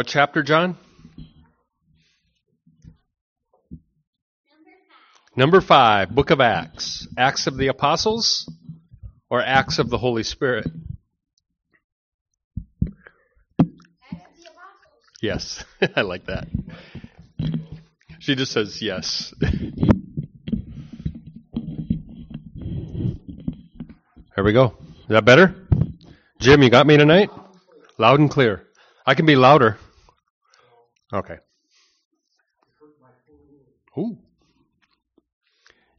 What chapter, John? Number five, Book of Acts. Acts of the Apostles or Acts of the Holy Spirit? Yes, I like that. She just says yes. There we go. Is that better? Jim, you got me tonight? Loud and clear. I can be louder. Okay. Ooh.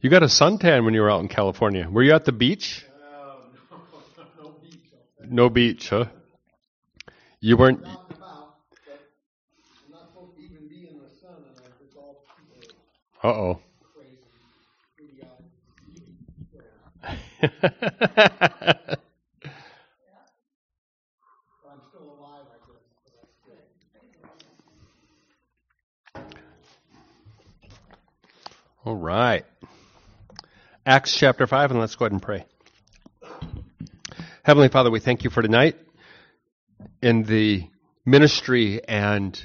You got a suntan when you were out in California. Were you at the beach? No beach, huh? You weren't. Uh oh. All right. Acts chapter 5, and let's go ahead and pray. Heavenly Father, we thank you for tonight in the ministry and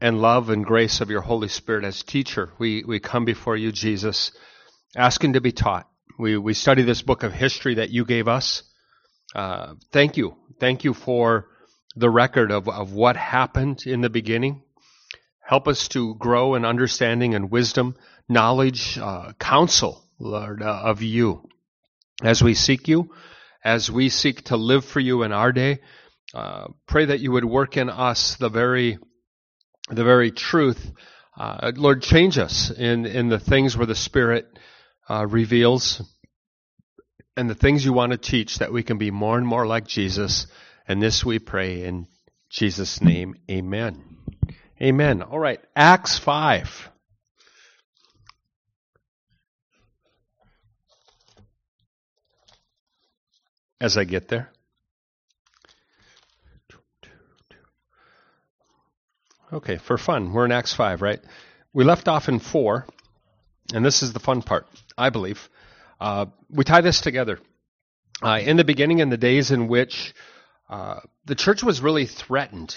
and love and grace of your Holy Spirit as teacher. We, we come before you, Jesus, asking to be taught. We, we study this book of history that you gave us. Uh, thank you. Thank you for the record of, of what happened in the beginning. Help us to grow in understanding and wisdom, knowledge, uh, counsel, Lord, uh, of you. As we seek you, as we seek to live for you in our day, uh, pray that you would work in us the very the very truth. Uh, Lord, change us in, in the things where the Spirit uh, reveals and the things you want to teach that we can be more and more like Jesus. And this we pray in Jesus' name. Amen. Amen. All right. Acts 5. As I get there. Okay, for fun, we're in Acts 5, right? We left off in 4, and this is the fun part, I believe. Uh, we tie this together. Uh, in the beginning, in the days in which uh, the church was really threatened,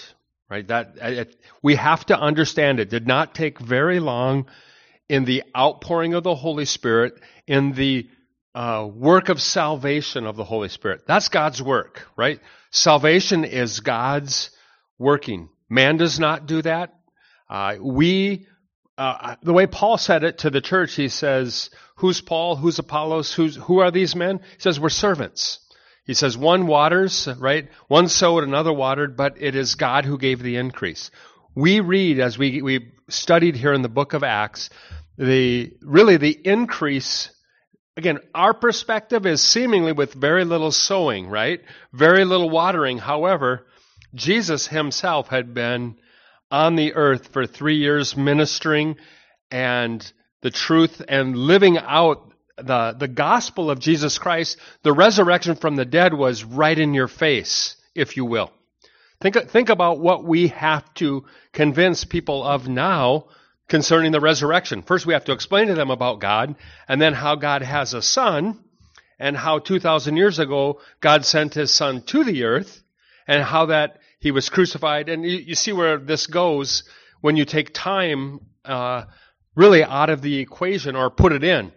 right? That it, we have to understand it did not take very long in the outpouring of the Holy Spirit, in the uh, work of salvation of the Holy Spirit. That's God's work, right? Salvation is God's working. Man does not do that. Uh, we, uh, the way Paul said it to the church, he says, "Who's Paul? Who's Apollos? Who's who are these men?" He says, "We're servants." He says, "One waters, right? One sowed, another watered, but it is God who gave the increase." We read as we we studied here in the book of Acts, the really the increase. Again, our perspective is seemingly with very little sowing, right? Very little watering. However, Jesus himself had been on the earth for three years ministering and the truth and living out the, the gospel of Jesus Christ. The resurrection from the dead was right in your face, if you will. Think, think about what we have to convince people of now concerning the resurrection. First, we have to explain to them about God, and then how God has a son, and how 2,000 years ago God sent his son to the earth, and how that he was crucified. And you, you see where this goes when you take time uh, really out of the equation or put it in.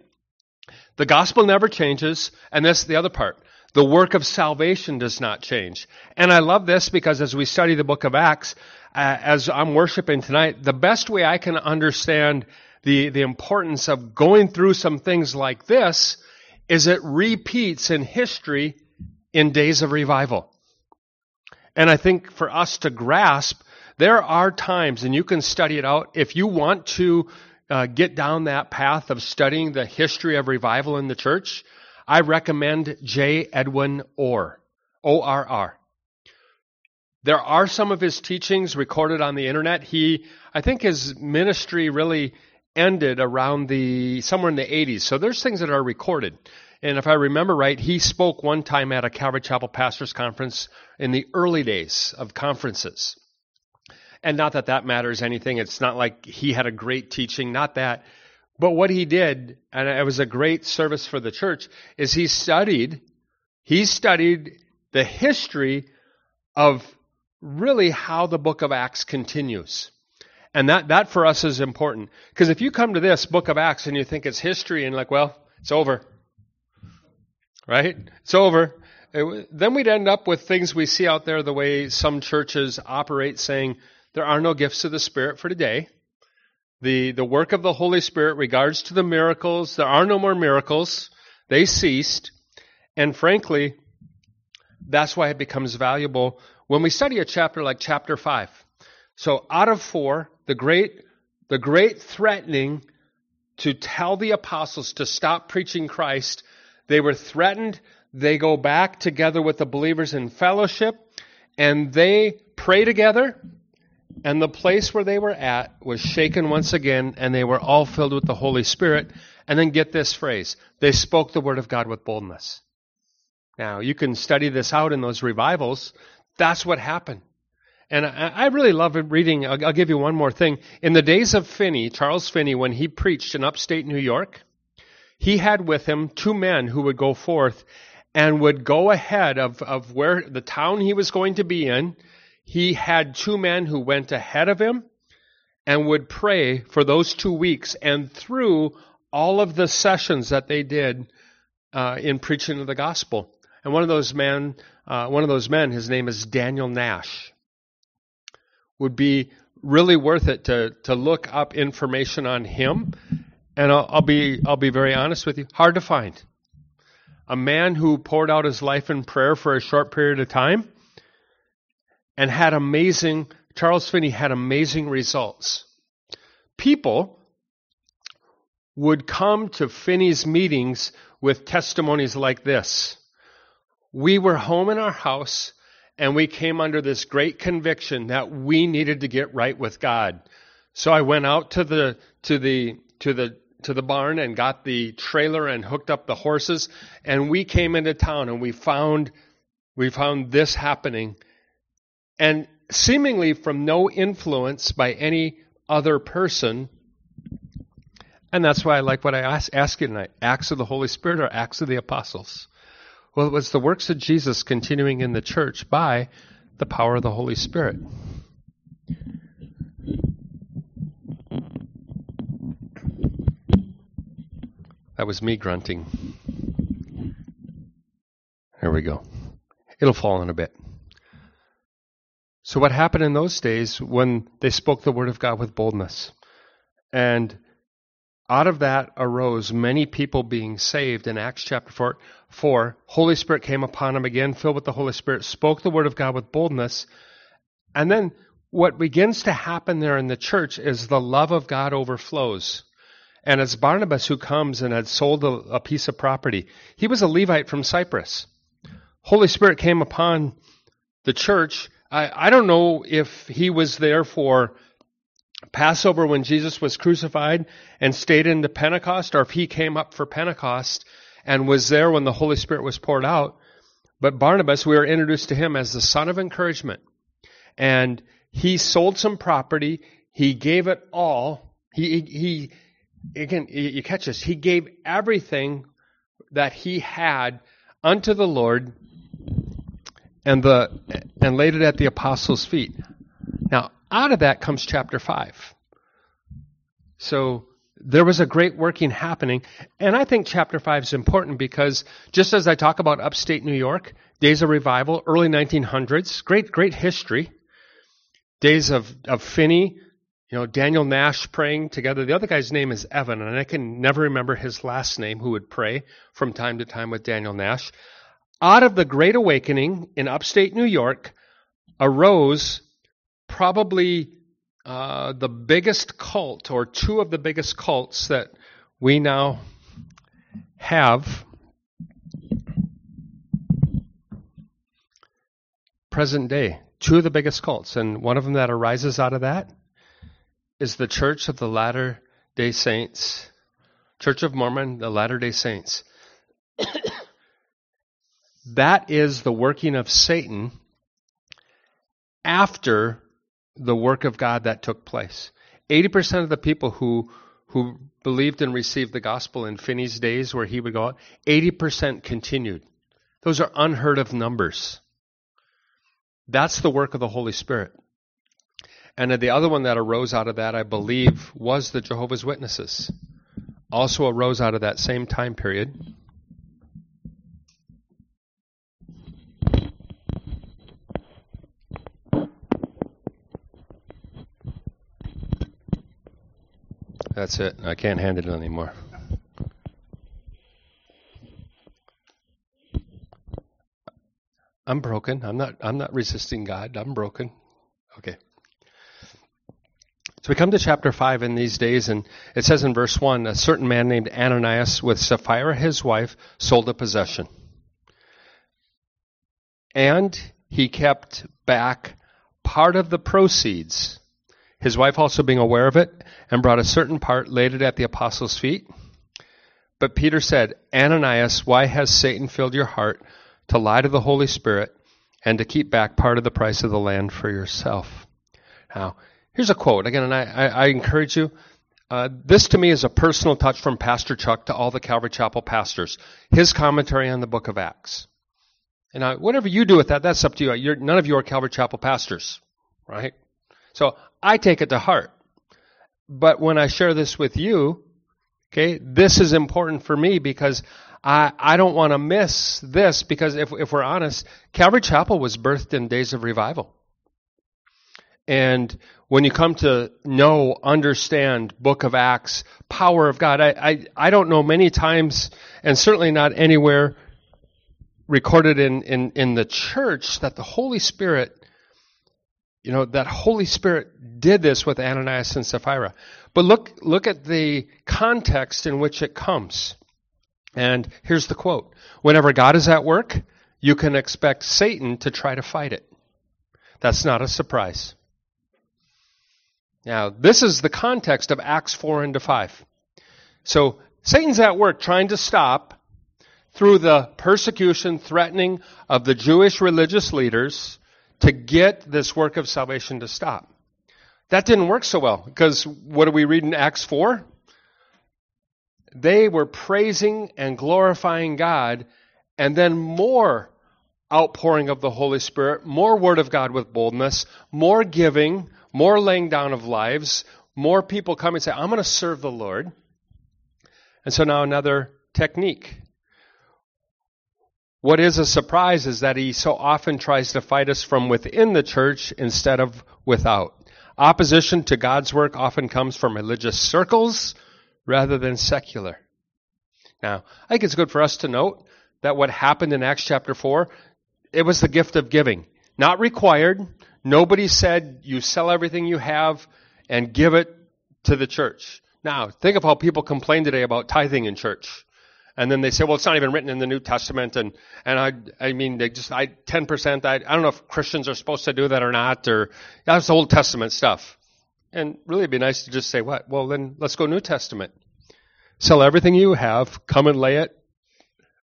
The gospel never changes, and that's the other part. The work of salvation does not change. And I love this because as we study the book of Acts, uh, as I'm worshiping tonight, the best way I can understand the, the importance of going through some things like this is it repeats in history in days of revival. And I think for us to grasp, there are times, and you can study it out, if you want to uh, get down that path of studying the history of revival in the church, I recommend J. Edwin Orr, O-R-R. There are some of his teachings recorded on the internet. He, I think his ministry really ended around the, somewhere in the 80s. So there's things that are recorded. And if I remember right, he spoke one time at a Calvary Chapel Pastors Conference in the early days of conferences. And not that that matters anything. It's not like he had a great teaching, not that. But what he did, and it was a great service for the church, is he studied, he studied the history of really how the book of Acts continues. And that, that for us is important. Because if you come to this book of Acts and you think it's history and like, well, it's over. Right? It's over. It, then we'd end up with things we see out there the way some churches operate saying there are no gifts of the Spirit for today. The, the work of the Holy Spirit regards to the miracles. There are no more miracles. They ceased. And frankly, that's why it becomes valuable when we study a chapter like chapter 5. So out of four, the great, the great threatening to tell the apostles to stop preaching Christ, they were threatened. They go back together with the believers in fellowship and they pray together. And the place where they were at was shaken once again, and they were all filled with the Holy Spirit. And then get this phrase they spoke the word of God with boldness. Now, you can study this out in those revivals. That's what happened. And I, really love reading. I'll, I'll, give you one more thing. In the days of Finney, Charles Finney, when he preached in upstate New York, he had with him two men who would go forth and would go ahead of, of where the town he was going to be in. He had two men who went ahead of him and would pray for those two weeks. And through all of the sessions that they did uh, in preaching of the gospel, and one of those men, uh, one of those men, his name is Daniel Nash, would be really worth it to to look up information on him. And I'll, I'll be I'll be very honest with you, hard to find. A man who poured out his life in prayer for a short period of time and had amazing. Charles Finney had amazing results. People would come to Finney's meetings with testimonies like this we were home in our house and we came under this great conviction that we needed to get right with God. So I went out to the to the to the to the barn and got the trailer and hooked up the horses and we came into town and we found we found this happening and seemingly from no influence by any other person and that's why I like what I ask, ask you tonight Acts of the Holy Spirit or Acts of the Apostles? Well, it was the works of Jesus continuing in the church by the power of the Holy Spirit. That was me grunting. There we go. It'll fall in a bit. So, what happened in those days when they spoke the word of God with boldness? And out of that arose many people being saved in Acts chapter 4, 4. Holy Spirit came upon them again, filled with the Holy Spirit, spoke the word of God with boldness. And then what begins to happen there in the church is the love of God overflows. And it's Barnabas who comes and had sold a, a piece of property. He was a Levite from Cyprus. Holy Spirit came upon the church. I, I don't know if he was there for Passover when Jesus was crucified and stayed into Pentecost, or if he came up for Pentecost and was there when the Holy Spirit was poured out. But Barnabas, we were introduced to him as the son of encouragement. And he sold some property. He gave it all. He, he, again, you catch this. He gave everything that he had unto the Lord and the, and laid it at the apostles' feet. Now, out of that comes chapter 5. So there was a great working happening. And I think chapter 5 is important because just as I talk about upstate New York, days of revival, early 1900s, great, great history. Days of, of Finney, you know, Daniel Nash praying together. The other guy's name is Evan, and I can never remember his last name who would pray from time to time with Daniel Nash. Out of the Great Awakening in upstate New York arose probably uh, the biggest cult, or two of the biggest cults that we now have. Present day, two of the biggest cults, and one of them that arises out of that is the Church of the Latter day Saints, Church of Mormon, the Latter day Saints. That is the working of Satan after the work of God that took place. 80% of the people who who believed and received the gospel in Finney's days where he would go out, 80% continued. Those are unheard of numbers. That's the work of the Holy Spirit. And the other one that arose out of that, I believe, was the Jehovah's Witnesses. Also arose out of that same time period. That's it. I can't handle it anymore. I'm broken. I'm not I'm not resisting God. I'm broken. Okay. So we come to chapter 5 in these days, and it says in verse 1 a certain man named Ananias with Sapphira his wife sold a possession. And he kept back part of the proceeds his wife also being aware of it, and brought a certain part, laid it at the apostles' feet. But Peter said, Ananias, why has Satan filled your heart to lie to the Holy Spirit and to keep back part of the price of the land for yourself? Now, here's a quote. Again, and I, I, I encourage you. Uh, this to me is a personal touch from Pastor Chuck to all the Calvary Chapel pastors. His commentary on the book of Acts. And uh, whatever you do with that, that's up to you. You're, none of you are Calvary Chapel pastors, right? So I take it to heart. But when I share this with you, okay, this is important for me because I, I don't want to miss this because if, if we're honest, Calvary Chapel was birthed in days of revival. And when you come to know, understand Book of Acts, power of God, I, I, I don't know many times, and certainly not anywhere recorded in, in, in the church, that the Holy Spirit you know, that Holy Spirit did this with Ananias and Sapphira. But look, look at the context in which it comes. And here's the quote. Whenever God is at work, you can expect Satan to try to fight it. That's not a surprise. Now, this is the context of Acts 4 and 5. So, Satan's at work trying to stop through the persecution, threatening of the Jewish religious leaders to get this work of salvation to stop. That didn't work so well because what do we read in Acts 4? They were praising and glorifying God, and then more outpouring of the Holy Spirit, more Word of God with boldness, more giving, more laying down of lives, more people come and say, I'm going to serve the Lord. And so now another technique. What is a surprise is that he so often tries to fight us from within the church instead of without. Opposition to God's work often comes from religious circles rather than secular. Now, I think it's good for us to note that what happened in Acts chapter 4, it was the gift of giving. Not required. Nobody said you sell everything you have and give it to the church. Now, think of how people complain today about tithing in church and then they say, well, it's not even written in the New Testament, and and I I mean they just I ten percent I I don't know if Christians are supposed to do that or not, or that's Old Testament stuff. And really, it'd be nice to just say, what? Well, then let's go New Testament. Sell everything you have, come and lay it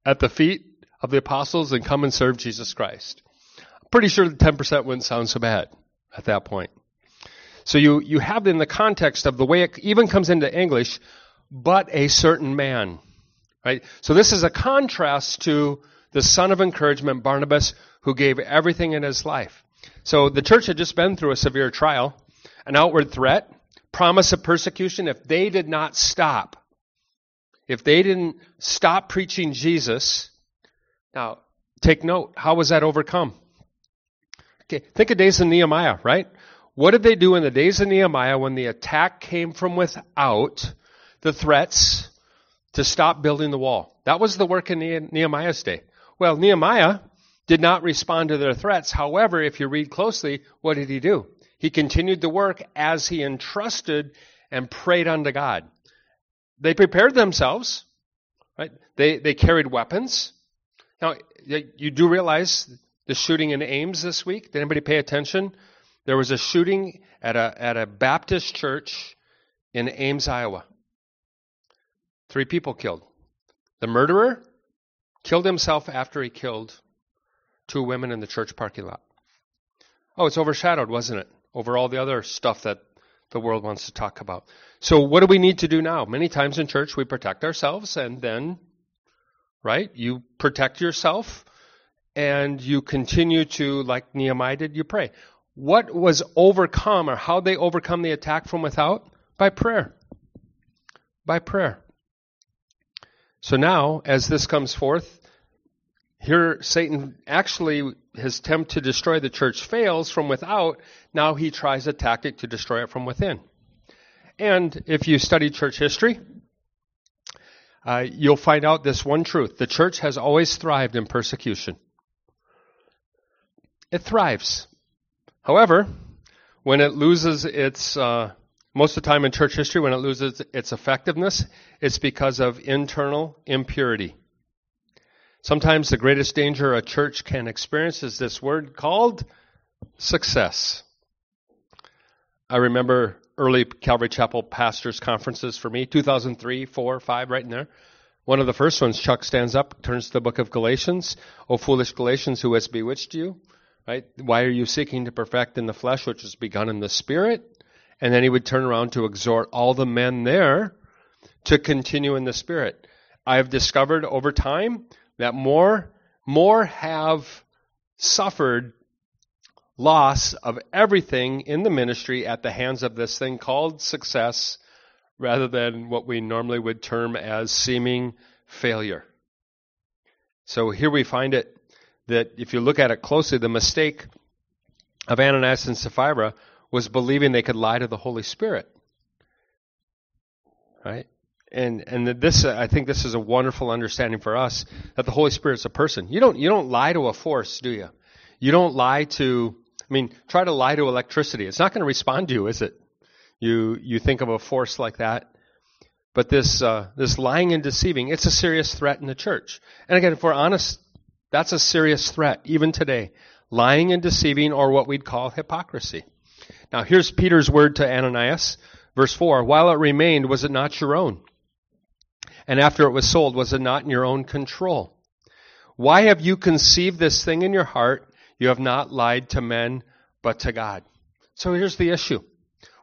at the feet of the apostles, and come and serve Jesus Christ. I'm pretty sure the ten percent wouldn't sound so bad at that point. So you you have in the context of the way it even comes into English, but a certain man. Right? So this is a contrast to the son of encouragement, Barnabas, who gave everything in his life. So the church had just been through a severe trial, an outward threat, promise of persecution if they did not stop. If they didn't stop preaching Jesus. Now, take note, how was that overcome? Okay, think of days of Nehemiah, right? What did they do in the days of Nehemiah when the attack came from without, the threats, to stop building the wall. That was the work in Nehemiah's day. Well, Nehemiah did not respond to their threats. However, if you read closely, what did he do? He continued the work as he entrusted and prayed unto God. They prepared themselves, right? They, they carried weapons. Now, you do realize the shooting in Ames this week? Did anybody pay attention? There was a shooting at a, at a Baptist church in Ames, Iowa. Three people killed. The murderer killed himself after he killed two women in the church parking lot. Oh, it's overshadowed, wasn't it? Over all the other stuff that the world wants to talk about. So, what do we need to do now? Many times in church, we protect ourselves, and then, right, you protect yourself, and you continue to, like Nehemiah did, you pray. What was overcome or how they overcome the attack from without? By prayer. By prayer. So now, as this comes forth, here Satan actually, his attempt to destroy the church fails from without. Now he tries a tactic to destroy it from within. And if you study church history, uh, you'll find out this one truth. The church has always thrived in persecution. It thrives. However, when it loses its, uh, most of the time in church history, when it loses its effectiveness, it's because of internal impurity. Sometimes the greatest danger a church can experience is this word called success. I remember early Calvary Chapel pastors conferences for me, 2003, 4, 5, right in there. One of the first ones, Chuck stands up, turns to the book of Galatians. O foolish Galatians, who has bewitched you? Right? Why are you seeking to perfect in the flesh which has begun in the spirit? And then he would turn around to exhort all the men there to continue in the spirit. I have discovered over time that more, more have suffered loss of everything in the ministry at the hands of this thing called success rather than what we normally would term as seeming failure. So here we find it that if you look at it closely, the mistake of Ananias and Sapphira was believing they could lie to the Holy Spirit. Right? And and this I think this is a wonderful understanding for us that the Holy Spirit is a person. You don't you don't lie to a force, do you? You don't lie to I mean, try to lie to electricity. It's not going to respond to you, is it? You you think of a force like that. But this uh, this lying and deceiving, it's a serious threat in the church. And again, if we're honest, that's a serious threat even today. Lying and deceiving, or what we'd call hypocrisy. Now, here's Peter's word to Ananias, verse four. While it remained, was it not your own? And after it was sold, was it not in your own control? Why have you conceived this thing in your heart? You have not lied to men, but to God. So here's the issue.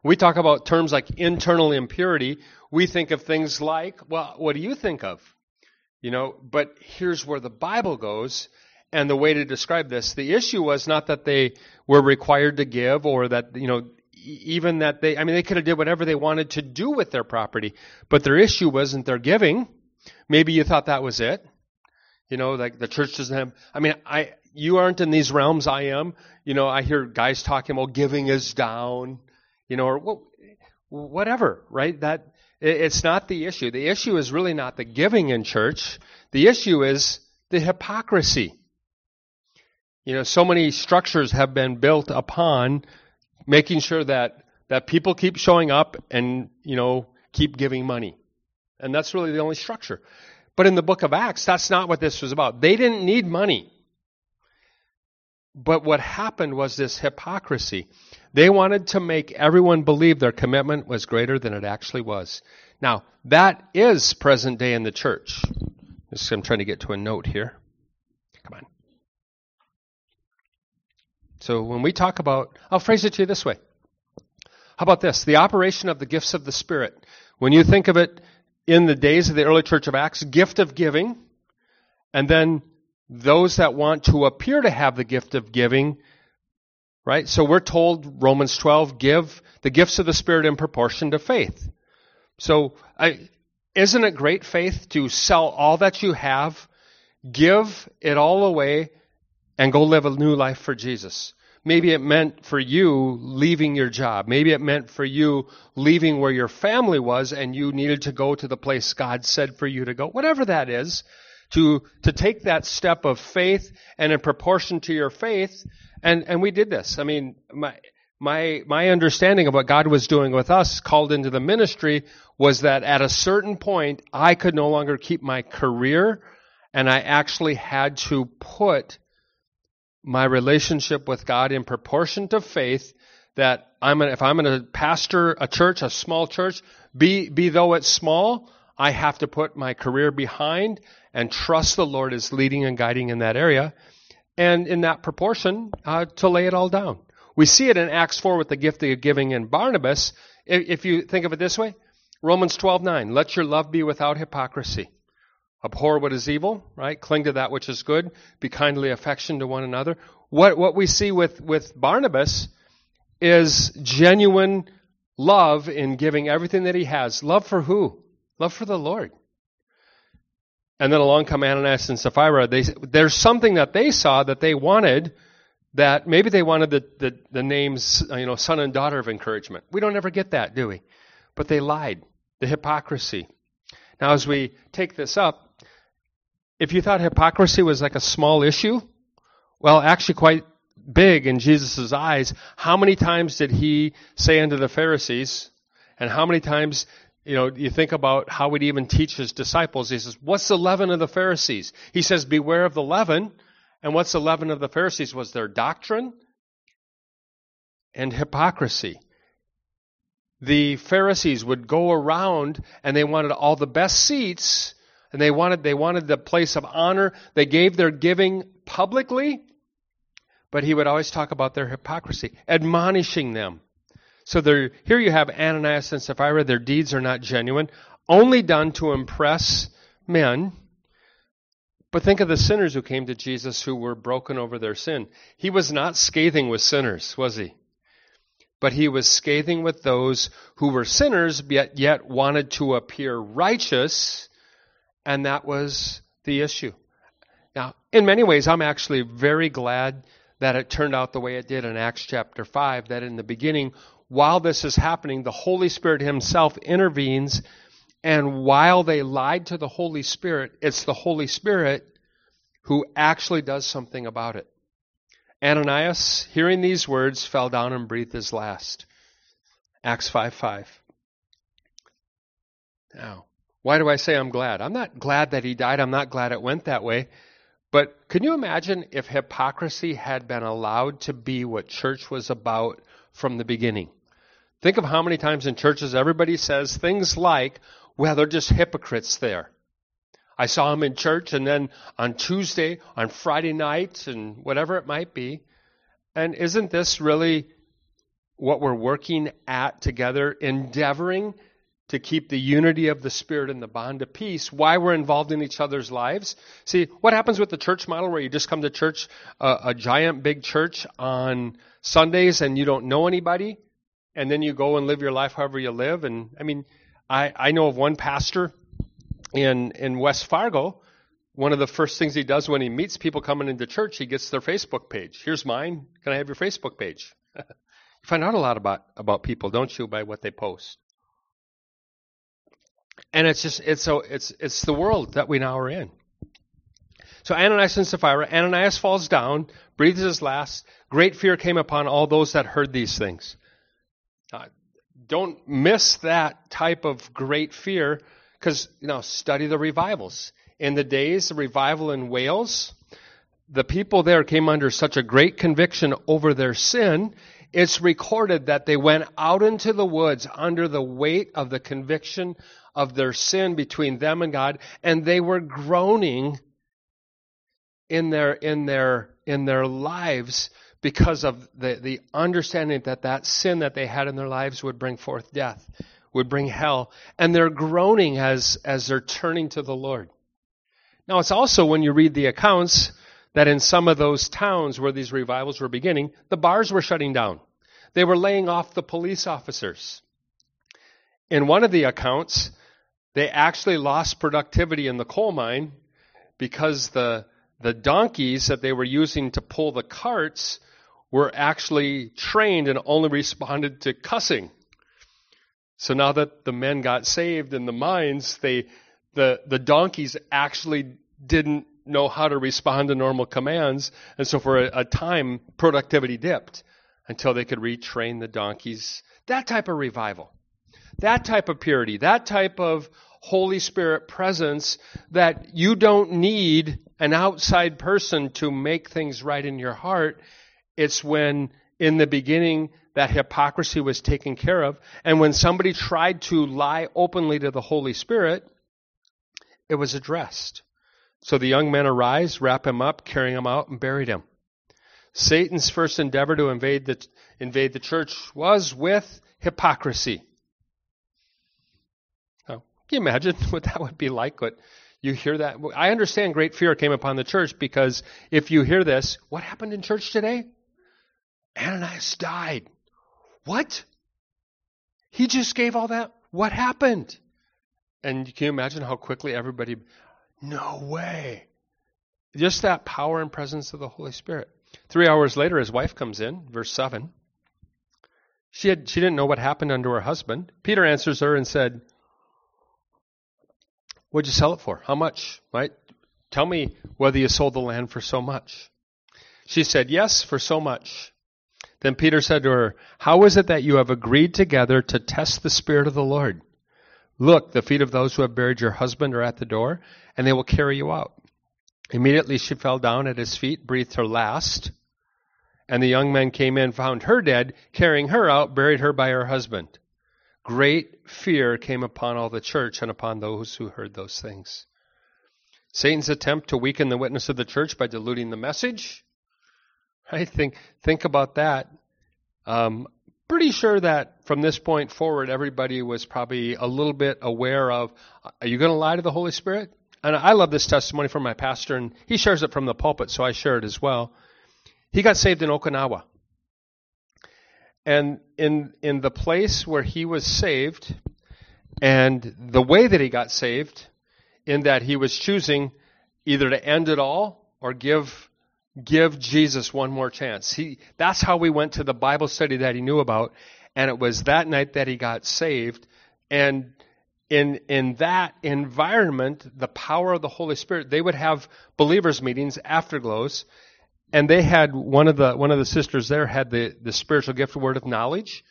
we talk about terms like internal impurity, we think of things like, well, what do you think of? You know, but here's where the Bible goes and the way to describe this. The issue was not that they were required to give or that, you know, even that they, I mean, they could have did whatever they wanted to do with their property, but their issue wasn't their giving. Maybe you thought that was it. You know, like the church doesn't have, I mean, I, you aren't in these realms, I am. You know, I hear guys talking about giving is down, you know, or whatever, right? That, it's not the issue. The issue is really not the giving in church. The issue is the hypocrisy. You know, so many structures have been built upon making sure that, that people keep showing up and, you know, keep giving money. And that's really the only structure. But in the book of Acts, that's not what this was about. They didn't need money. But what happened was this hypocrisy. They wanted to make everyone believe their commitment was greater than it actually was. Now, that is present day in the church. I'm trying to get to a note here. Come on. So when we talk about, I'll phrase it to you this way. How about this? The operation of the gifts of the Spirit. When you think of it in the days of the early church of Acts, gift of giving, and then those that want to appear to have the gift of giving, right? So we're told, Romans 12, give the gifts of the Spirit in proportion to faith. So I, isn't it great faith to sell all that you have, give it all away, and go live a new life for Jesus. Maybe it meant for you leaving your job. Maybe it meant for you leaving where your family was and you needed to go to the place God said for you to go. Whatever that is, to, to take that step of faith and in proportion to your faith, and, and we did this. I mean, my, my, my understanding of what God was doing with us called into the ministry was that at a certain point, I could no longer keep my career and I actually had to put my relationship with God in proportion to faith that I'm gonna, if I'm going to pastor a church, a small church, be, be though it's small, I have to put my career behind and trust the Lord is leading and guiding in that area. And in that proportion, uh, to lay it all down. We see it in Acts 4 with the gift of giving in Barnabas. If, if you think of it this way, Romans 12, 9, let your love be without hypocrisy. Abhor what is evil, right? Cling to that which is good. Be kindly affection to one another. What, what we see with, with Barnabas is genuine love in giving everything that he has. Love for who? Love for the Lord. And then along come Ananias and Sapphira. They, there's something that they saw that they wanted that maybe they wanted the, the, the names, you know, son and daughter of encouragement. We don't ever get that, do we? But they lied. The hypocrisy. Now, as we take this up, if you thought hypocrisy was like a small issue, well, actually quite big in Jesus' eyes. How many times did he say unto the Pharisees, and how many times, you know, you think about how he'd even teach his disciples? He says, What's the leaven of the Pharisees? He says, Beware of the leaven. And what's the leaven of the Pharisees? Was their doctrine and hypocrisy. The Pharisees would go around and they wanted all the best seats and they wanted they wanted the place of honor. They gave their giving publicly, but he would always talk about their hypocrisy, admonishing them. So there, here you have Ananias and Sapphira. Their deeds are not genuine, only done to impress men. But think of the sinners who came to Jesus who were broken over their sin. He was not scathing with sinners, was he? But he was scathing with those who were sinners, yet, yet wanted to appear righteous, and that was the issue. Now, in many ways, I'm actually very glad that it turned out the way it did in Acts chapter 5, that in the beginning, while this is happening, the Holy Spirit Himself intervenes, and while they lied to the Holy Spirit, it's the Holy Spirit who actually does something about it. Ananias, hearing these words, fell down and breathed his last. Acts 5 5. Now, why do I say I'm glad? I'm not glad that he died. I'm not glad it went that way. But can you imagine if hypocrisy had been allowed to be what church was about from the beginning? Think of how many times in churches everybody says things like, well, they're just hypocrites there. I saw him in church and then on Tuesday, on Friday night, and whatever it might be. And isn't this really what we're working at together, endeavoring to keep the unity of the Spirit and the bond of peace, why we're involved in each other's lives. See, what happens with the church model where you just come to church, uh, a giant big church on Sundays and you don't know anybody, and then you go and live your life however you live? And I mean, I, I know of one pastor in, in West Fargo. One of the first things he does when he meets people coming into church, he gets their Facebook page. Here's mine. Can I have your Facebook page? you find out a lot about, about people, don't you, by what they post. And it's just it's so it's it's the world that we now are in. So Ananias and Sapphira, Ananias falls down, breathes his last. Great fear came upon all those that heard these things. Uh, don't miss that type of great fear, because you know study the revivals. In the days of revival in Wales, the people there came under such a great conviction over their sin. It's recorded that they went out into the woods under the weight of the conviction of their sin between them and God, and they were groaning in their in their in their lives because of the, the understanding that that sin that they had in their lives would bring forth death, would bring hell, and they're groaning as as they're turning to the Lord. Now it's also when you read the accounts that in some of those towns where these revivals were beginning, the bars were shutting down. They were laying off the police officers. In one of the accounts, they actually lost productivity in the coal mine because the, the donkeys that they were using to pull the carts were actually trained and only responded to cussing. So now that the men got saved in the mines, they, the, the donkeys actually didn't know how to respond to normal commands. And so for a, a time, productivity dipped until they could retrain the donkeys. That type of revival that type of purity, that type of Holy Spirit presence that you don't need an outside person to make things right in your heart. It's when in the beginning that hypocrisy was taken care of. And when somebody tried to lie openly to the Holy Spirit, it was addressed. So the young men arise, wrap him up, carry him out, and buried him. Satan's first endeavor to invade the, invade the church was with hypocrisy. Can you imagine what that would be like? What You hear that? I understand great fear came upon the church because if you hear this, what happened in church today? Ananias died. What? He just gave all that? What happened? And can you imagine how quickly everybody, no way. Just that power and presence of the Holy Spirit. Three hours later, his wife comes in, verse 7. She, had, she didn't know what happened unto her husband. Peter answers her and said, What'd you sell it for? How much? Right? Tell me whether you sold the land for so much. She said, Yes, for so much. Then Peter said to her, How is it that you have agreed together to test the Spirit of the Lord? Look, the feet of those who have buried your husband are at the door, and they will carry you out. Immediately she fell down at his feet, breathed her last, and the young men came in, found her dead, carrying her out, buried her by her husband. Great fear came upon all the church and upon those who heard those things. Satan's attempt to weaken the witness of the church by diluting the message. I think think about that. Um, pretty sure that from this point forward, everybody was probably a little bit aware of: Are you going to lie to the Holy Spirit? And I love this testimony from my pastor, and he shares it from the pulpit, so I share it as well. He got saved in Okinawa. And in, in the place where he was saved, and the way that he got saved, in that he was choosing either to end it all or give give Jesus one more chance. He that's how we went to the Bible study that he knew about, and it was that night that he got saved. And in in that environment, the power of the Holy Spirit, they would have believers meetings, afterglows, and they had one of the one of the sisters there had the the spiritual gift word of knowledge.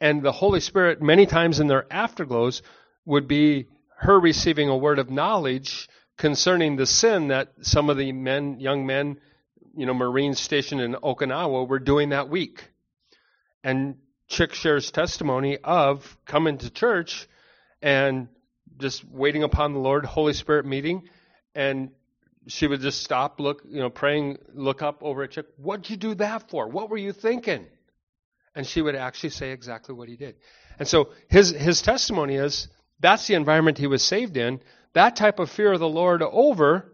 And the holy spirit many times in their afterglows would be her receiving a word of knowledge concerning the sin that some of the men young men you know marines stationed in okinawa were doing that week. And chick shares testimony of coming to church and just waiting upon the lord holy spirit meeting. And she would just stop, look, you know, praying, look up over at Chick. What'd you do that for? What were you thinking? And she would actually say exactly what he did. And so his his testimony is that's the environment he was saved in. That type of fear of the Lord over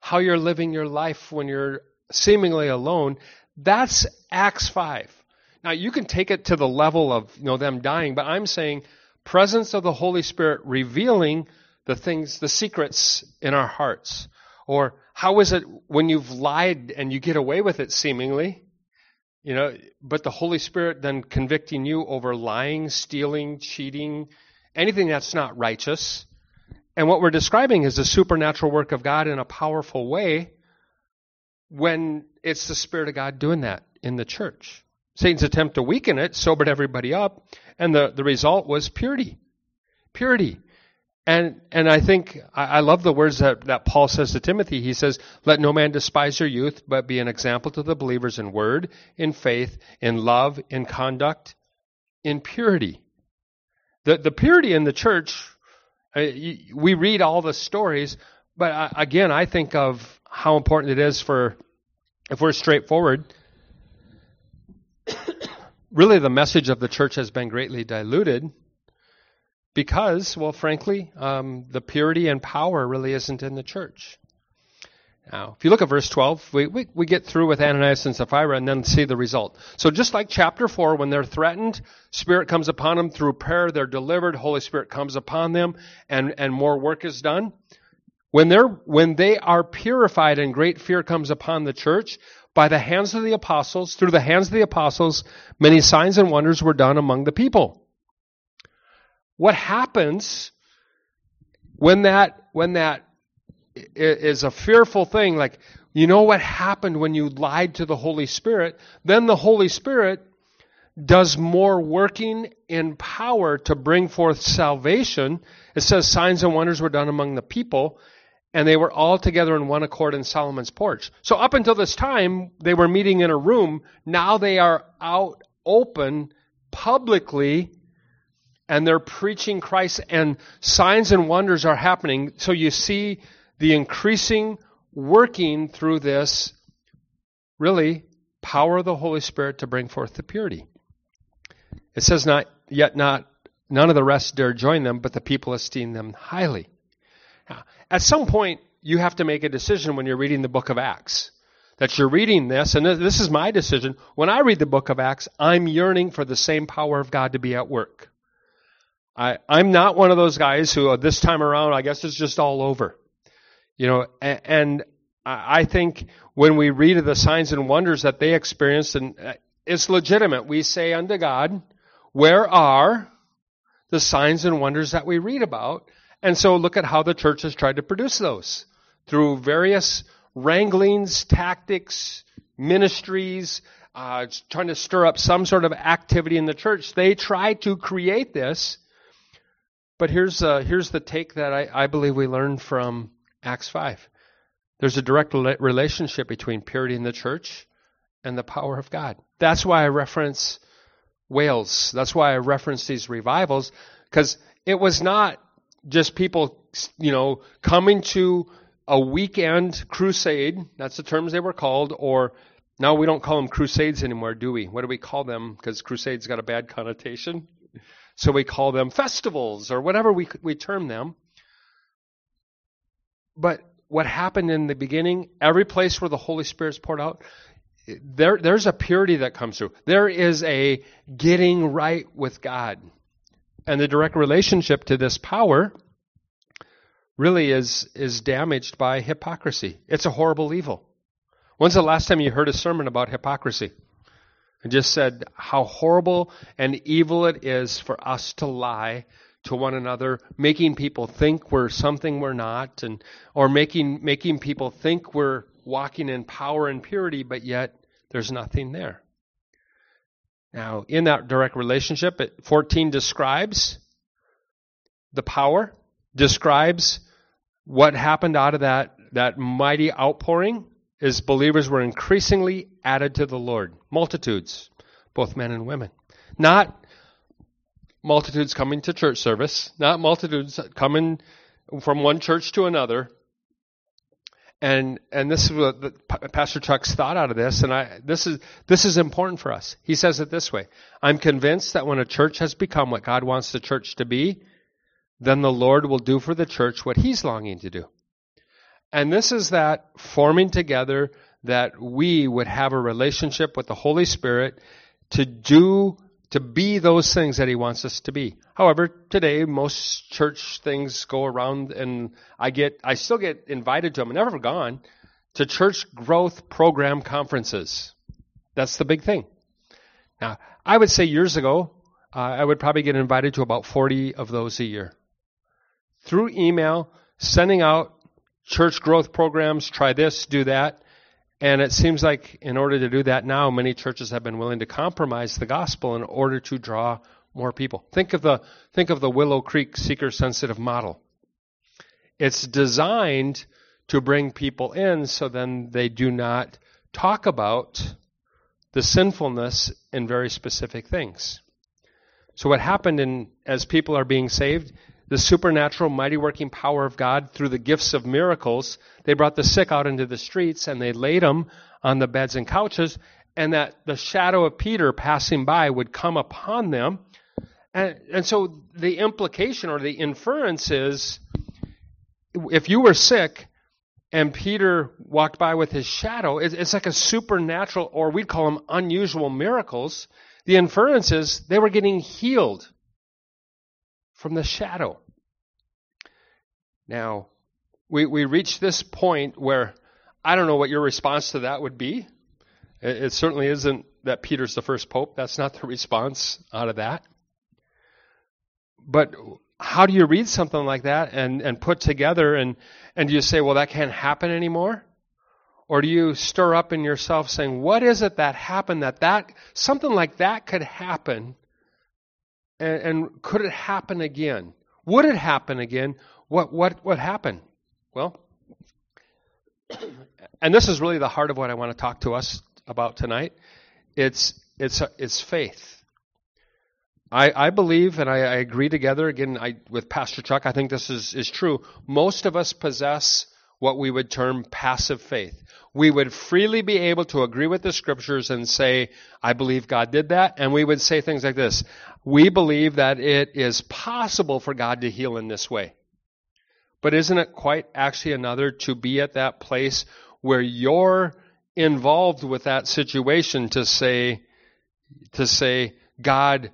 how you're living your life when you're seemingly alone. That's Acts five. Now you can take it to the level of you know them dying, but I'm saying presence of the Holy Spirit revealing the things, the secrets in our hearts? Or how is it when you've lied and you get away with it seemingly? You know, but the Holy Spirit then convicting you over lying, stealing, cheating, anything that's not righteous. And what we're describing is the supernatural work of God in a powerful way when it's the Spirit of God doing that in the church. Satan's attempt to weaken it sobered everybody up, and the, the result was purity. Purity. And and I think I, I love the words that, that Paul says to Timothy. He says, Let no man despise your youth, but be an example to the believers in word, in faith, in love, in conduct, in purity. The the purity in the church, uh, we read all the stories, but uh, again, I think of how important it is for, if we're straightforward, really the message of the church has been greatly diluted because, well, frankly, um, the purity and power really isn't in the church. Now, if you look at verse 12, we, we, we, get through with Ananias and Sapphira and then see the result. So just like chapter 4, when they're threatened, Spirit comes upon them through prayer, they're delivered, Holy Spirit comes upon them, and, and more work is done. When they're, when they are purified and great fear comes upon the church, by the hands of the apostles, through the hands of the apostles, many signs and wonders were done among the people what happens when that when that is a fearful thing like you know what happened when you lied to the holy spirit then the holy spirit does more working in power to bring forth salvation it says signs and wonders were done among the people and they were all together in one accord in Solomon's porch. So up until this time, they were meeting in a room. Now they are out open publicly and they're preaching Christ, and signs and wonders are happening. So you see the increasing working through this really power of the Holy Spirit to bring forth the purity. It says not yet not none of the rest dare join them, but the people esteem them highly. Now, At some point, you have to make a decision when you're reading the book of Acts. That you're reading this, and this is my decision. When I read the book of Acts, I'm yearning for the same power of God to be at work. I, I'm not one of those guys who, uh, this time around, I guess it's just all over. You know, and, and I think when we read of the signs and wonders that they experienced, and uh, it's legitimate, we say unto God, where are the signs and wonders that we read about? And so look at how the church has tried to produce those through various wranglings, tactics, ministries, uh, trying to stir up some sort of activity in the church. They try to create this. But here's, uh, here's the take that I, I believe we learned from Acts 5. There's a direct relationship between purity in the church and the power of God. That's why I reference Wales. That's why I reference these revivals, because it was not just people, you know, coming to a weekend crusade. That's the terms they were called, or now we don't call them crusades anymore, do we? What do we call them? Because crusades got a bad connotation. So we call them festivals or whatever we, we term them. But what happened in the beginning, every place where the Holy Spirit's poured out, there, there's a purity that comes through. There is a getting right with God. And the direct relationship to this power really is, is damaged by hypocrisy. It's a horrible evil. When's the last time you heard a sermon about hypocrisy? And just said how horrible and evil it is for us to lie to one another, making people think we're something we're not, and or making making people think we're walking in power and purity, but yet there's nothing there. Now, in that direct relationship, 14 describes the power, describes what happened out of that, that mighty outpouring is believers were increasingly added to the Lord. Multitudes, both men and women. Not multitudes coming to church service, not multitudes coming from one church to another. And and this is what Pastor Chuck's thought out of this, and I this is this is important for us. He says it this way: I'm convinced that when a church has become what God wants the church to be, then the Lord will do for the church what He's longing to do. And this is that forming together that we would have a relationship with the Holy Spirit to do to be those things that he wants us to be. However, today most church things go around and I get I still get invited to them, I've never gone to church growth program conferences. That's the big thing. Now, I would say years ago, uh, I would probably get invited to about 40 of those a year. Through email, sending out church growth programs, try this, do that. And it seems like in order to do that now, many churches have been willing to compromise the gospel in order to draw more people. Think of the, think of the Willow Creek seeker sensitive model. It's designed to bring people in so then they do not talk about the sinfulness in very specific things. So what happened in, as people are being saved, the supernatural, mighty working power of God through the gifts of miracles. They brought the sick out into the streets and they laid them on the beds and couches, and that the shadow of Peter passing by would come upon them. And, and so the implication or the inference is if you were sick and Peter walked by with his shadow, it's like a supernatural, or we'd call them unusual miracles. The inference is they were getting healed from the shadow. Now, we, we reach this point where I don't know what your response to that would be. It, it certainly isn't that Peter's the first pope. That's not the response out of that. But how do you read something like that and, and put together and, and do you say, well, that can't happen anymore? Or do you stir up in yourself saying, what is it that happened that that, something like that could happen and, and could it happen again? Would it happen again? What, what, what happened? Well, and this is really the heart of what I want to talk to us about tonight. It's, it's, it's faith. I, I believe, and I, I agree together again I, with Pastor Chuck, I think this is, is true. Most of us possess what we would term passive faith. We would freely be able to agree with the scriptures and say, I believe God did that. And we would say things like this we believe that it is possible for God to heal in this way. But isn't it quite actually another to be at that place where you're involved with that situation to say, to say, God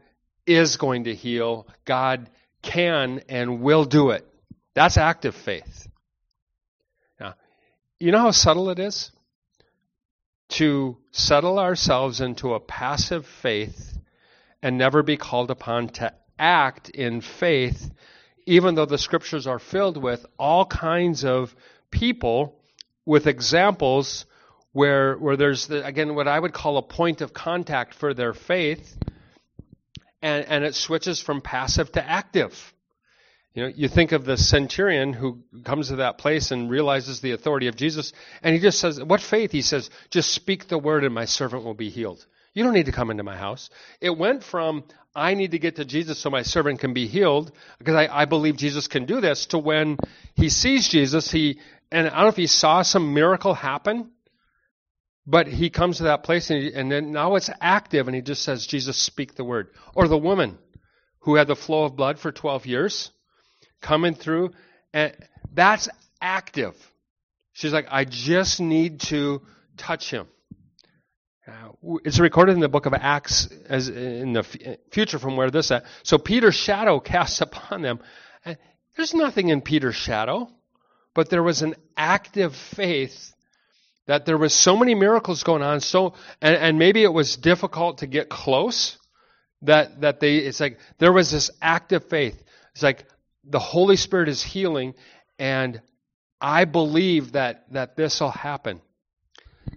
is going to heal, God can and will do it. That's active faith. Now, you know how subtle it is? To settle ourselves into a passive faith and never be called upon to act in faith, even though the scriptures are filled with all kinds of people with examples where, where there's, the, again, what I would call a point of contact for their faith, and, and it switches from passive to active. You know, you think of the centurion who comes to that place and realizes the authority of Jesus, and he just says, What faith? He says, Just speak the word and my servant will be healed. You don't need to come into my house. It went from, I need to get to Jesus so my servant can be healed, because I, I believe Jesus can do this, to when he sees Jesus, he, and I don't know if he saw some miracle happen, but he comes to that place and, he, and then now it's active and he just says, Jesus, speak the word. Or the woman who had the flow of blood for 12 years coming through, and that's active. She's like, I just need to touch him. Uh, it's recorded in the book of Acts as in the future from where this at. So Peter's shadow casts upon them. There's nothing in Peter's shadow, but there was an active faith that there was so many miracles going on. So and, and maybe it was difficult to get close. That that they it's like there was this active faith. It's like the Holy Spirit is healing, and I believe that that this will happen.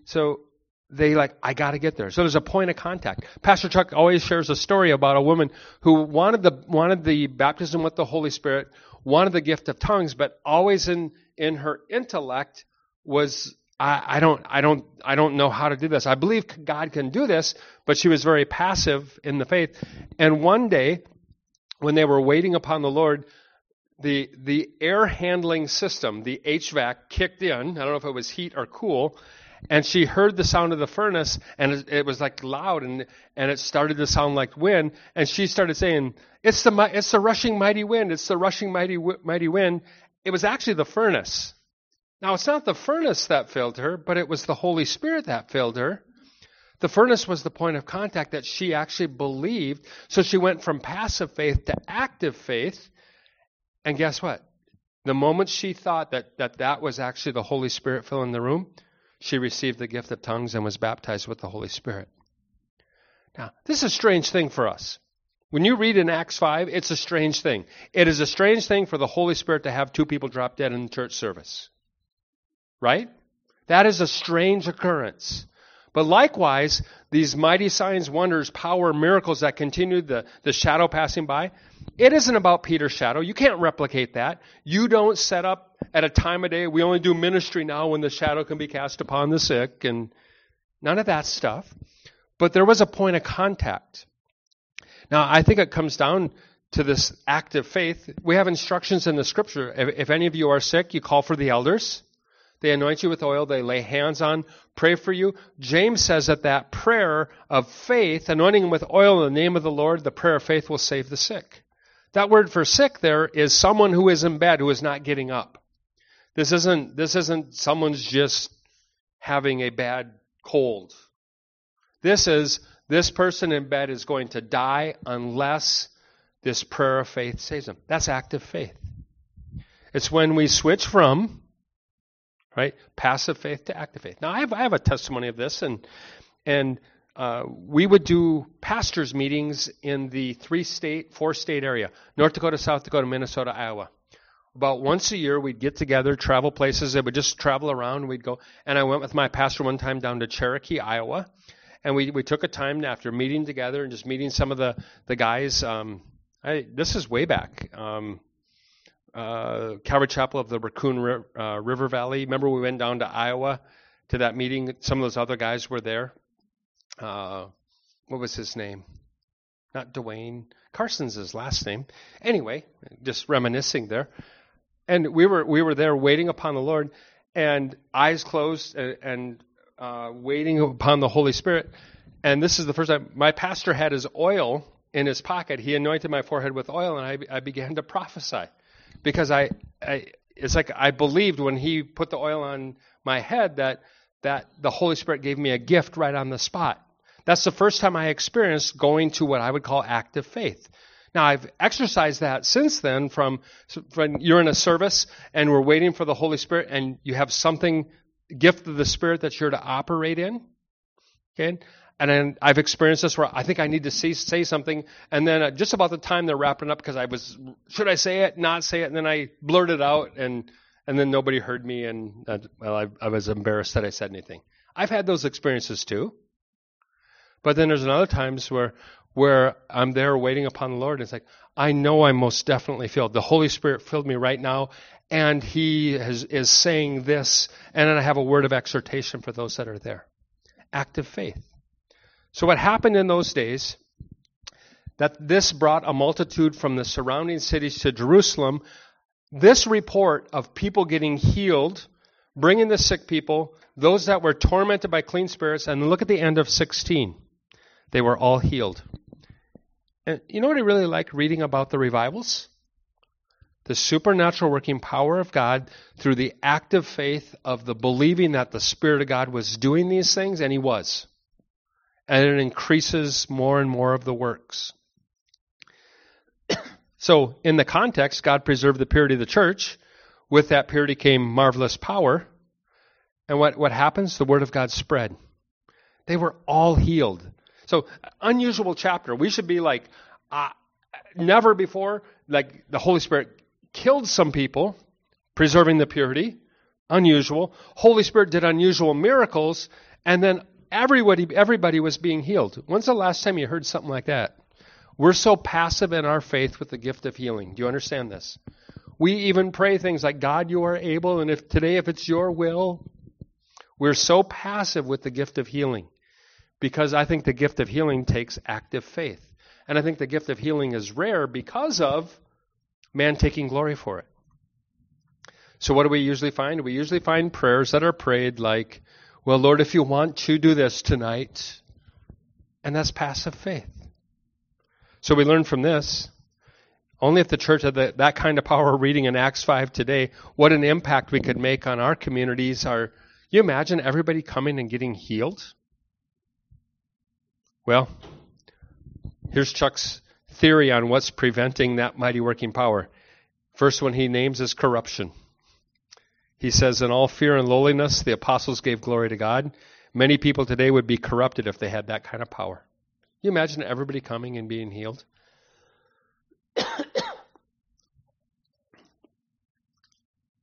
So they like, I got to get there. So there's a point of contact. Pastor Chuck always shares a story about a woman who wanted the wanted the baptism with the Holy Spirit, wanted the gift of tongues, but always in in her intellect was I, I don't I don't I don't know how to do this. I believe God can do this, but she was very passive in the faith. And one day, when they were waiting upon the Lord, the the air handling system, the HVAC, kicked in. I don't know if it was heat or cool, and she heard the sound of the furnace, and it, it, was like loud, and and it started to sound like wind, and she started saying, "It's the it's the rushing mighty wind! It's the rushing mighty mighty wind!" It was actually the furnace. Now it's not the furnace that filled her, but it was the Holy Spirit that filled her. The furnace was the point of contact that she actually believed. So she went from passive faith to active faith. And guess what? The moment she thought that that, that was actually the Holy Spirit filling the room, she received the gift of tongues and was baptized with the Holy Spirit. Now, this is a strange thing for us. When you read in Acts 5, it's a strange thing. It is a strange thing for the Holy Spirit to have two people drop dead in church service. Right? That is a strange occurrence. But likewise, these mighty signs, wonders, power, miracles that continued, the, the shadow passing by, it isn't about Peter's shadow. You can't replicate that. You don't set up at a time of day, we only do ministry now when the shadow can be cast upon the sick, and none of that stuff. But there was a point of contact. Now, I think it comes down to this act of faith. We have instructions in the scripture. If, if any of you are sick, you call for the elders. They anoint you with oil. They lay hands on, pray for you. James says that that prayer of faith, anointing with oil in the name of the Lord, the prayer of faith will save the sick. That word for sick there is someone who is in bed who is not getting up. This isn't, this isn't someone's just having a bad cold. This is, this person in bed is going to die unless this prayer of faith saves them. That's active faith. It's when we switch from right? Passive faith to active faith. Now, I have, I have a testimony of this, and and uh, we would do pastors' meetings in the three state, four state area North Dakota, South Dakota, Minnesota, Iowa. About once a year, we'd get together, travel places. It would just travel around. We'd go. And I went with my pastor one time down to Cherokee, Iowa. And we, we took a time after meeting together and just meeting some of the, the guys. Um, I, this is way back. Um, uh, Calvary Chapel of the Raccoon uh, River Valley. Remember, we went down to Iowa to that meeting. Some of those other guys were there. Uh, what was his name? Not Dwayne. Carson's his last name. Anyway, just reminiscing there. And we were we were there waiting upon the Lord, and eyes closed and, and uh, waiting upon the Holy Spirit. And this is the first time my pastor had his oil in his pocket. He anointed my forehead with oil, and I, I began to prophesy because I, I it's like I believed when he put the oil on my head that that the Holy Spirit gave me a gift right on the spot. That's the first time I experienced going to what I would call active faith. Now I've exercised that since then from when you're in a service and we're waiting for the Holy Spirit and you have something gift of the Spirit that you're to operate in. Okay? And I've experienced this where I think I need to say, say something, and then uh, just about the time they're wrapping up, because I was, should I say it, not say it, and then I blurted out, and and then nobody heard me, and uh, well, I, I was embarrassed that I said anything. I've had those experiences too. But then there's another times where where I'm there waiting upon the Lord. And it's like I know I'm most definitely filled. The Holy Spirit filled me right now, and He has, is saying this, and then I have a word of exhortation for those that are there. Active faith. So what happened in those days? That this brought a multitude from the surrounding cities to Jerusalem. This report of people getting healed, bringing the sick people, those that were tormented by clean spirits, and look at the end of 16. They were all healed. And you know what I really like reading about the revivals? The supernatural working power of God through the active faith of the believing that the Spirit of God was doing these things, and He was. And it increases more and more of the works. so, in the context, God preserved the purity of the church. With that purity came marvelous power. And what, what happens? The Word of God spread. They were all healed. So, unusual chapter. We should be like, uh, never before, like the Holy Spirit killed some people, preserving the purity. Unusual. Holy Spirit did unusual miracles, and then everybody, everybody was being healed. When's the last time you heard something like that? We're so passive in our faith with the gift of healing. Do you understand this? We even pray things like, God, you are able, and if today, if it's your will, we're so passive with the gift of healing because I think the gift of healing takes active faith. And I think the gift of healing is rare because of man taking glory for it. So, what do we usually find? We usually find prayers that are prayed like, Well, Lord, if you want to do this tonight. And that's passive faith. So, we learn from this only if the church had the, that kind of power reading in Acts 5 today, what an impact we could make on our communities. Our, you imagine everybody coming and getting healed? Well, here's Chuck's theory on what's preventing that mighty working power. First one he names is corruption. He says, In all fear and lowliness, the apostles gave glory to God. Many people today would be corrupted if they had that kind of power. you imagine everybody coming and being healed?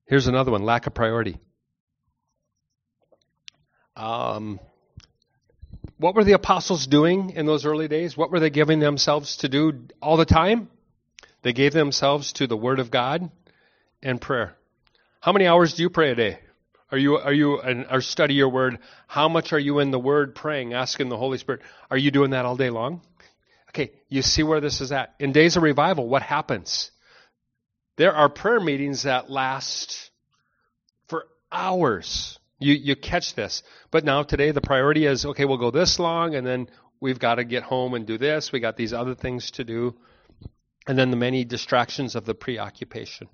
Here's another one lack of priority. Um, what were the apostles doing in those early days? What were they giving themselves to do all the time? They gave themselves to the Word of God and prayer. How many hours do you pray a day? Are you are you or study your Word? How much are you in the Word praying, asking the Holy Spirit? Are you doing that all day long? Okay, you see where this is at. In days of revival, what happens? There are prayer meetings that last for hours. You, you catch this. But now today the priority is, okay, we'll go this long and then we've got to get home and do this. We got these other things to do. And then the many distractions of the preoccupation.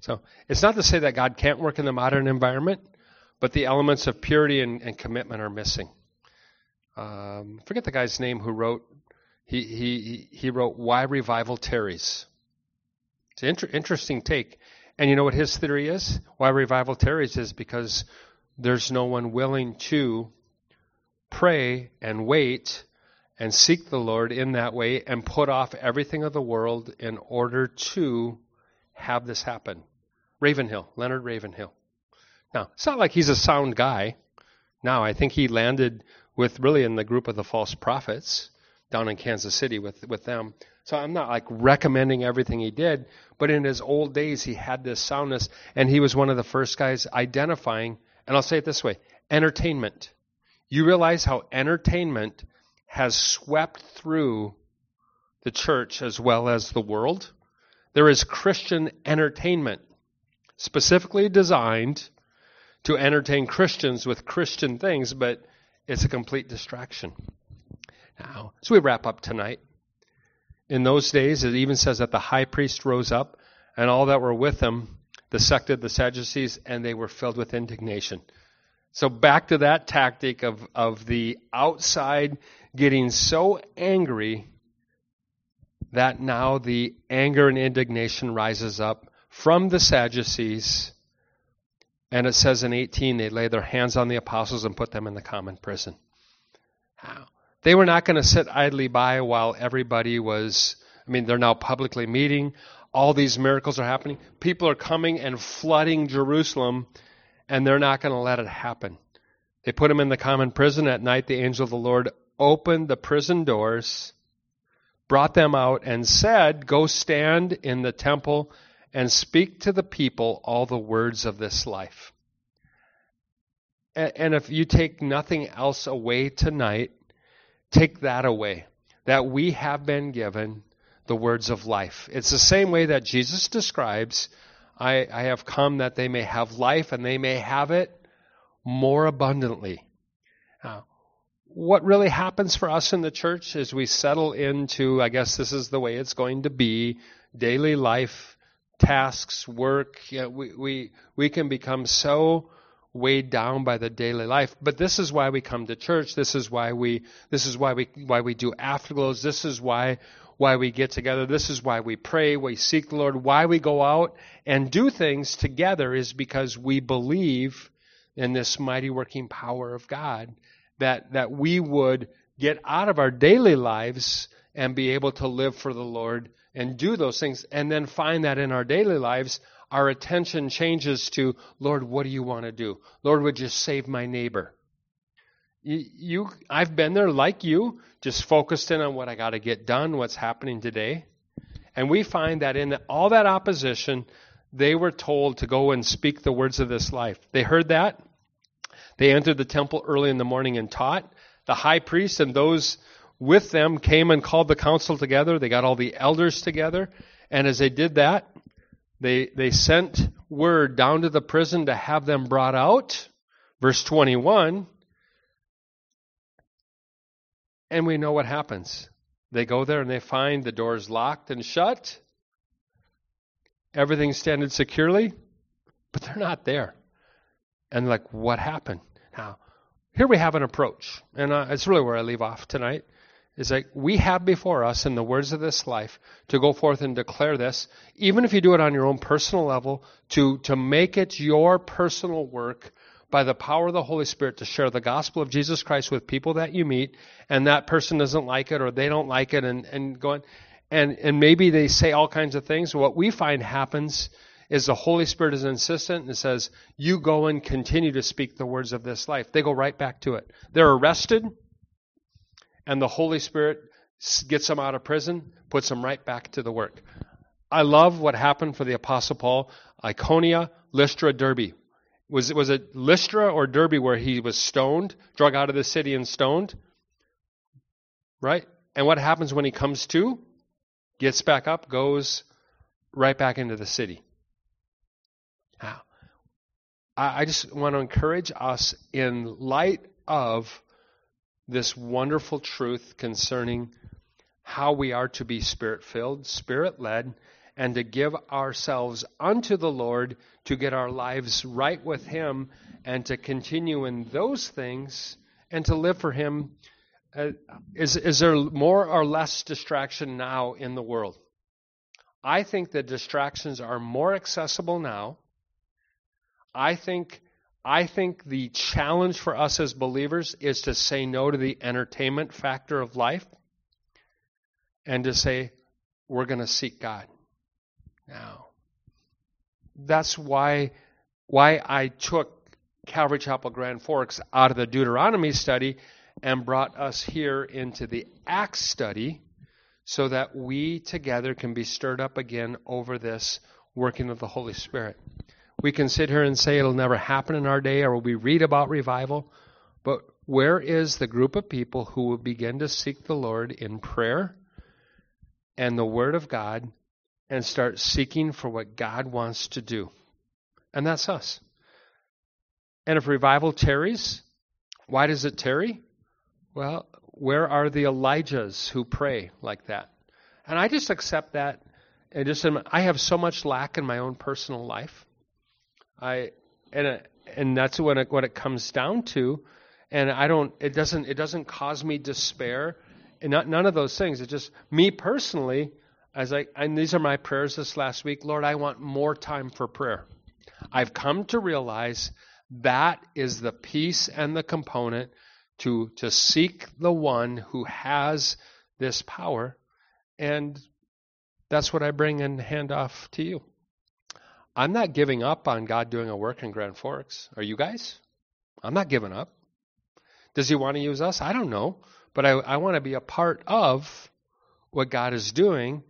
So it's not to say that God can't work in the modern environment, but the elements of purity and, and commitment are missing. Um, forget the guy's name who wrote. He he he wrote "Why Revival Tarries." It's an inter- interesting take. And you know what his theory is? Why revival tarries is because there's no one willing to pray and wait and seek the Lord in that way and put off everything of the world in order to have this happen. Ravenhill, Leonard Ravenhill. Now, it's not like he's a sound guy. Now, I think he landed with really in the group of the false prophets down in Kansas City with, with them. So I'm not like recommending everything he did, but in his old days he had this soundness, and he was one of the first guys identifying, and I'll say it this way entertainment. You realize how entertainment has swept through the church as well as the world? There is Christian entertainment, specifically designed to entertain Christians with Christian things, but it's a complete distraction. Now, so we wrap up tonight, in those days, it even says that the high priest rose up and all that were with him the sect of the Sadducees, and they were filled with indignation. So back to that tactic of, of the outside getting so angry that now the anger and indignation rises up from the Sadducees. And it says in 18, they lay their hands on the apostles and put them in the common prison. They were not going to sit idly by while everybody was, I mean, they're now publicly meeting. All these miracles are happening. People are coming and flooding Jerusalem and they're not going to let it happen. They put him in the common prison. At night, the angel of the Lord opened the prison doors, brought them out, and said, Go stand in the temple and speak to the people all the words of this life. And if you take nothing else away tonight, take that away. That we have been given the words of life. It's the same way that Jesus describes I, I have come that they may have life and they may have it more abundantly. Now, what really happens for us in the church is we settle into, I guess this is the way it's going to be, daily life, tasks, work. You know, we, we, we can become so weighed down by the daily life. But this is why we come to church. This is why we, this is why we, why we do afterglows. This is why why we get together. This is why we pray, we seek the Lord. Why we go out and do things together is because we believe in this mighty working power of God that, that we would get out of our daily lives and be able to live for the Lord and do those things and then find that in our daily lives our attention changes to Lord what do you want to do Lord would you save my neighbor you, I've been there like you just focused in on what I got to get done, what's happening today. And we find that in all that opposition, they were told to go and speak the words of this life. They heard that. They entered the temple early in the morning and taught. The high priest and those with them came and called the council together. They got all the elders together. And as they did that, they, they sent word down to the prison to have them brought out. Verse 21 and we know what happens. They go there and they find the doors locked and shut. Everything's standing securely, but they're not there. And like, what happened? Now, here we have an approach, and uh, it's really where I leave off tonight. Is like we have before us in the words of this life to go forth and declare this, even if you do it on your own personal level, to to make it your personal work by the power of the Holy Spirit to share the gospel of Jesus Christ with people that you meet, and that person doesn't like it or they don't like it, and, and going, and, and maybe they say all kinds of things. What we find happens is the Holy Spirit is insistent and says, You go and continue to speak the words of this life. They go right back to it. They're arrested, and the Holy Spirit gets them out of prison, puts them right back to the work. I love what happened for the Apostle Paul. Iconia, Lystra, Derbe. Was, was it Lystra or Derbe where he was stoned, drug out of the city and stoned? Right? And what happens when he comes to? Gets back up, goes right back into the city. Now, I just want to encourage us in light of this wonderful truth concerning how we are to be spirit filled, spirit led, and to give ourselves unto the Lord to get our lives right with Him and to continue in those things and to live for Him. Uh, is, is there more or less distraction now in the world? I think the distractions are more accessible now. I think I think the challenge for us as believers is to say no to the entertainment factor of life and to say, we're going to seek God now. That's why why I took Calvary Chapel Grand Forks out of the Deuteronomy study and brought us here into the Acts study so that we together can be stirred up again over this working of the Holy Spirit. We can sit here and say it'll never happen in our day or we read about revival, but where is the group of people who will begin to seek the Lord in prayer and the Word of God and start seeking for what God wants to do. And that's us. And if revival tarries, why does it tarry? Well, where are the Elijahs who pray like that? And I just accept that. And just I have so much lack in my own personal life. I and and that's what it, what it comes down to. And I don't. It doesn't. It doesn't cause me despair. And not, none of those things. It's just me personally. As I and these are my prayers this last week. Lord, I want more time for prayer. I've come to realize that is the piece and the component to to seek the one who has this power, and that's what I bring and hand off to you. I'm not giving up on God doing a work in Grand Forks. Are you guys? I'm not giving up. Does He want to use us? I don't know, but I, I want to be a part of what God is doing.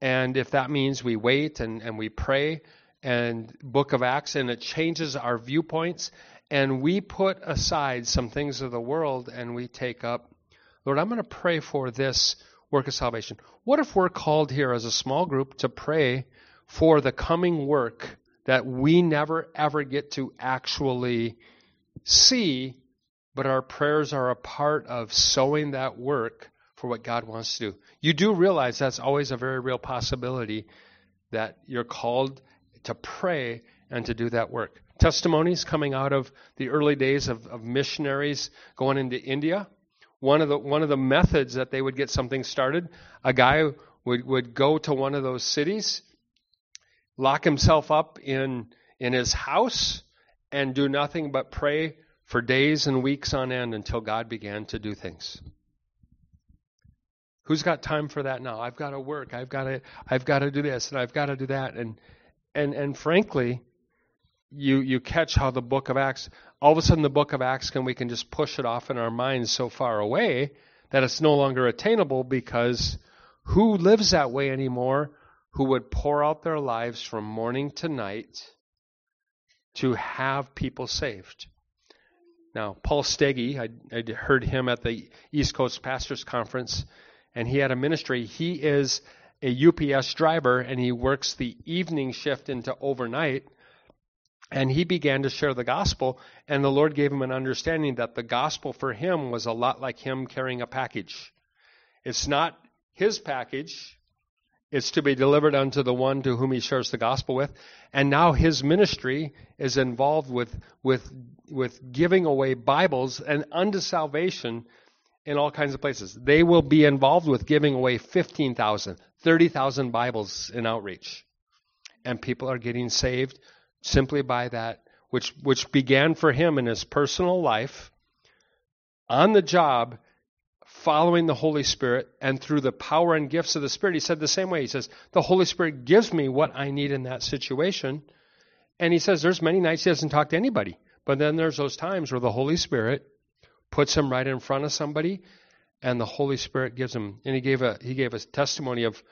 And if that means we wait and, and we pray and Book of Acts and it changes our viewpoints and we put aside some things of the world and we take up, Lord, I'm going to pray for this work of salvation. What if we're called here as a small group to pray for the coming work that we never ever get to actually see, but our prayers are a part of sowing that work for what God wants to do? You do realize that's always a very real possibility that you're called to pray and to do that work testimonies coming out of the early days of, of missionaries going into India. One of the one of the methods that they would get something started, a guy would, would go to one of those cities, lock himself up in in his house, and do nothing but pray for days and weeks on end until God began to do things. Who's got time for that now? I've got to work. I've got to I've got to do this and I've got to do that and and and frankly, you you catch how the book of Acts all of a sudden the book of Acts can we can just push it off in our minds so far away that it's no longer attainable because who lives that way anymore who would pour out their lives from morning to night to have people saved. Now, Paul Steggy, I, I heard him at the East Coast Pastors Conference, and he had a ministry. He is a UPS driver, and he works the evening shift into overnight and he began to share the gospel, and the Lord gave him an understanding that the gospel for him was a lot like him carrying a package. It's not his package, it's to be delivered unto the one to whom he shares the gospel with. And now his ministry is involved with, with, with giving away Bibles and unto salvation in all kinds of places. They will be involved with giving away 15,000, 30,000 Bibles in outreach. And people are getting saved simply by that, which, which began for him in his personal life, on the job, following the Holy Spirit, and through the power and gifts of the Spirit. He said the same way. He says, The Holy Spirit gives me what I need in that situation. And he says, There's many nights he doesn't talk to anybody. But then there's those times where the Holy Spirit puts him right in front of somebody, and the Holy Spirit gives him. And he gave a he gave a testimony of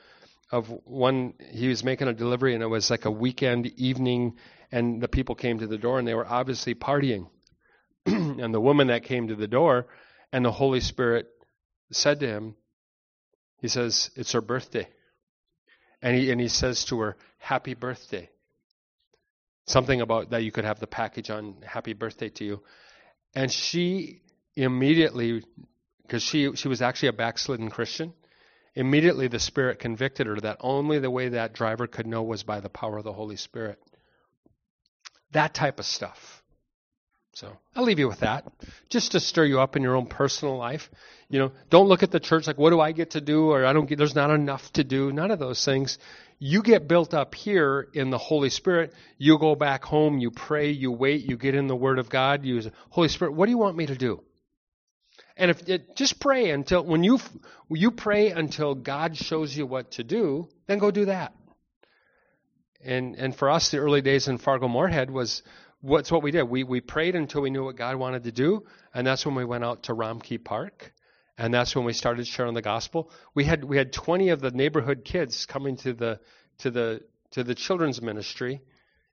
of one he was making a delivery, and it was like a weekend evening and the people came to the door and they were obviously partying. and the woman that came to the door and the Holy Spirit said to him, he says, It's her birthday. And he, and he says to her, Happy birthday. Something about that you could have the package on Happy birthday to you. And she immediately, because she, she was actually a backslidden Christian, immediately the Spirit convicted her that only the way that driver could know was by the power of the Holy Spirit. That type of stuff. So I'll leave you with that, just to stir you up in your own personal life. You know, don't look at the church like, what do I get to do, or I don't get. There's not enough to do. None of those things. You get built up here in the Holy Spirit. You go back home. You pray. You wait. You get in the Word of God. You Holy Spirit. What do you want me to do? And if it, just pray until when you you pray until God shows you what to do, then go do that. And and for us, the early days in Fargo Moorhead was what's what we did. We we prayed until we knew what God wanted to do, and that's when we went out to Romkey Park, and that's when we started sharing the gospel. We had we had 20 of the neighborhood kids coming to the to the to the children's ministry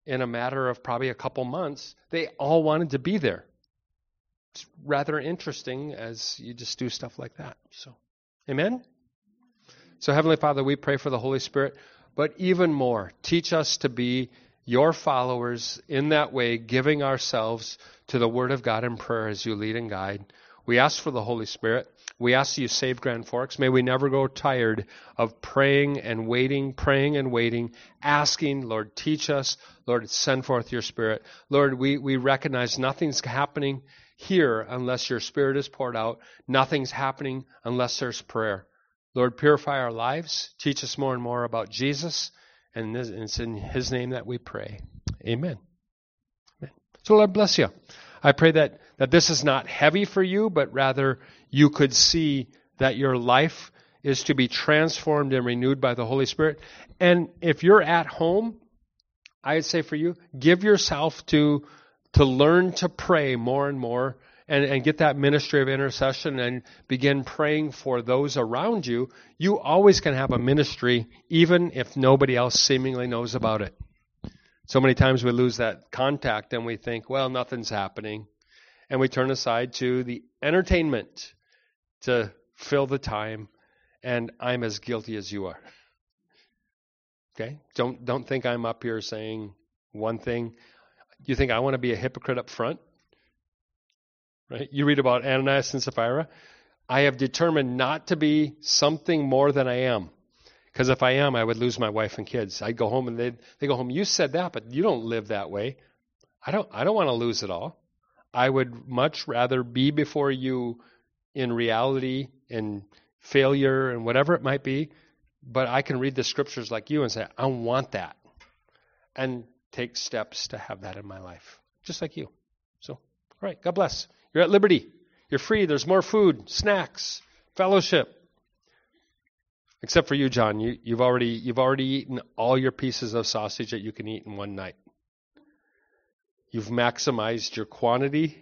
in a matter of probably a couple months. They all wanted to be there. It's rather interesting as you just do stuff like that. So, amen. So, Heavenly Father, we pray for the Holy Spirit but even more, teach us to be your followers in that way, giving ourselves to the Word of God in prayer as you lead and guide. We ask for the Holy Spirit. We ask you save Grand Forks. May we never grow tired of praying and waiting, praying and waiting, asking, Lord, teach us. Lord, send forth your Spirit. Lord, we, we recognize nothing's happening here unless your Spirit is poured out. Nothing's happening unless there's prayer. Lord, purify our lives. Teach us more and more about Jesus. And it's in his name that we pray. Amen. Amen. So Lord bless you. I pray that, that this is not heavy for you, but rather you could see that your life is to be transformed and renewed by the Holy Spirit. And if you're at home, I'd say for you, give yourself to, to learn to pray more and more and, and get that ministry of intercession and begin praying for those around you. You always can have a ministry even if nobody else seemingly knows about it. So many times we lose that contact and we think, well, nothing's happening. And we turn aside to the entertainment to fill the time, and I'm as guilty as you are. Okay? Don't don't think I'm up here saying one thing. You think I want to be a hypocrite up front? Right? You read about Ananias and Sapphira. I have determined not to be something more than I am. Because if I am, I would lose my wife and kids. I'd go home and they'd they go home. You said that, but you don't live that way. I don't. I don't want to lose it all. I would much rather be before you in reality and failure and whatever it might be. But I can read the scriptures like you and say, I want that, and take steps to have that in my life, just like you. So, all right. God bless. You're at liberty. You're free. There's more food, snacks, fellowship. Except for you, John. You, you've already you've already eaten all your pieces of sausage that you can eat in one night. You've maximized your quantity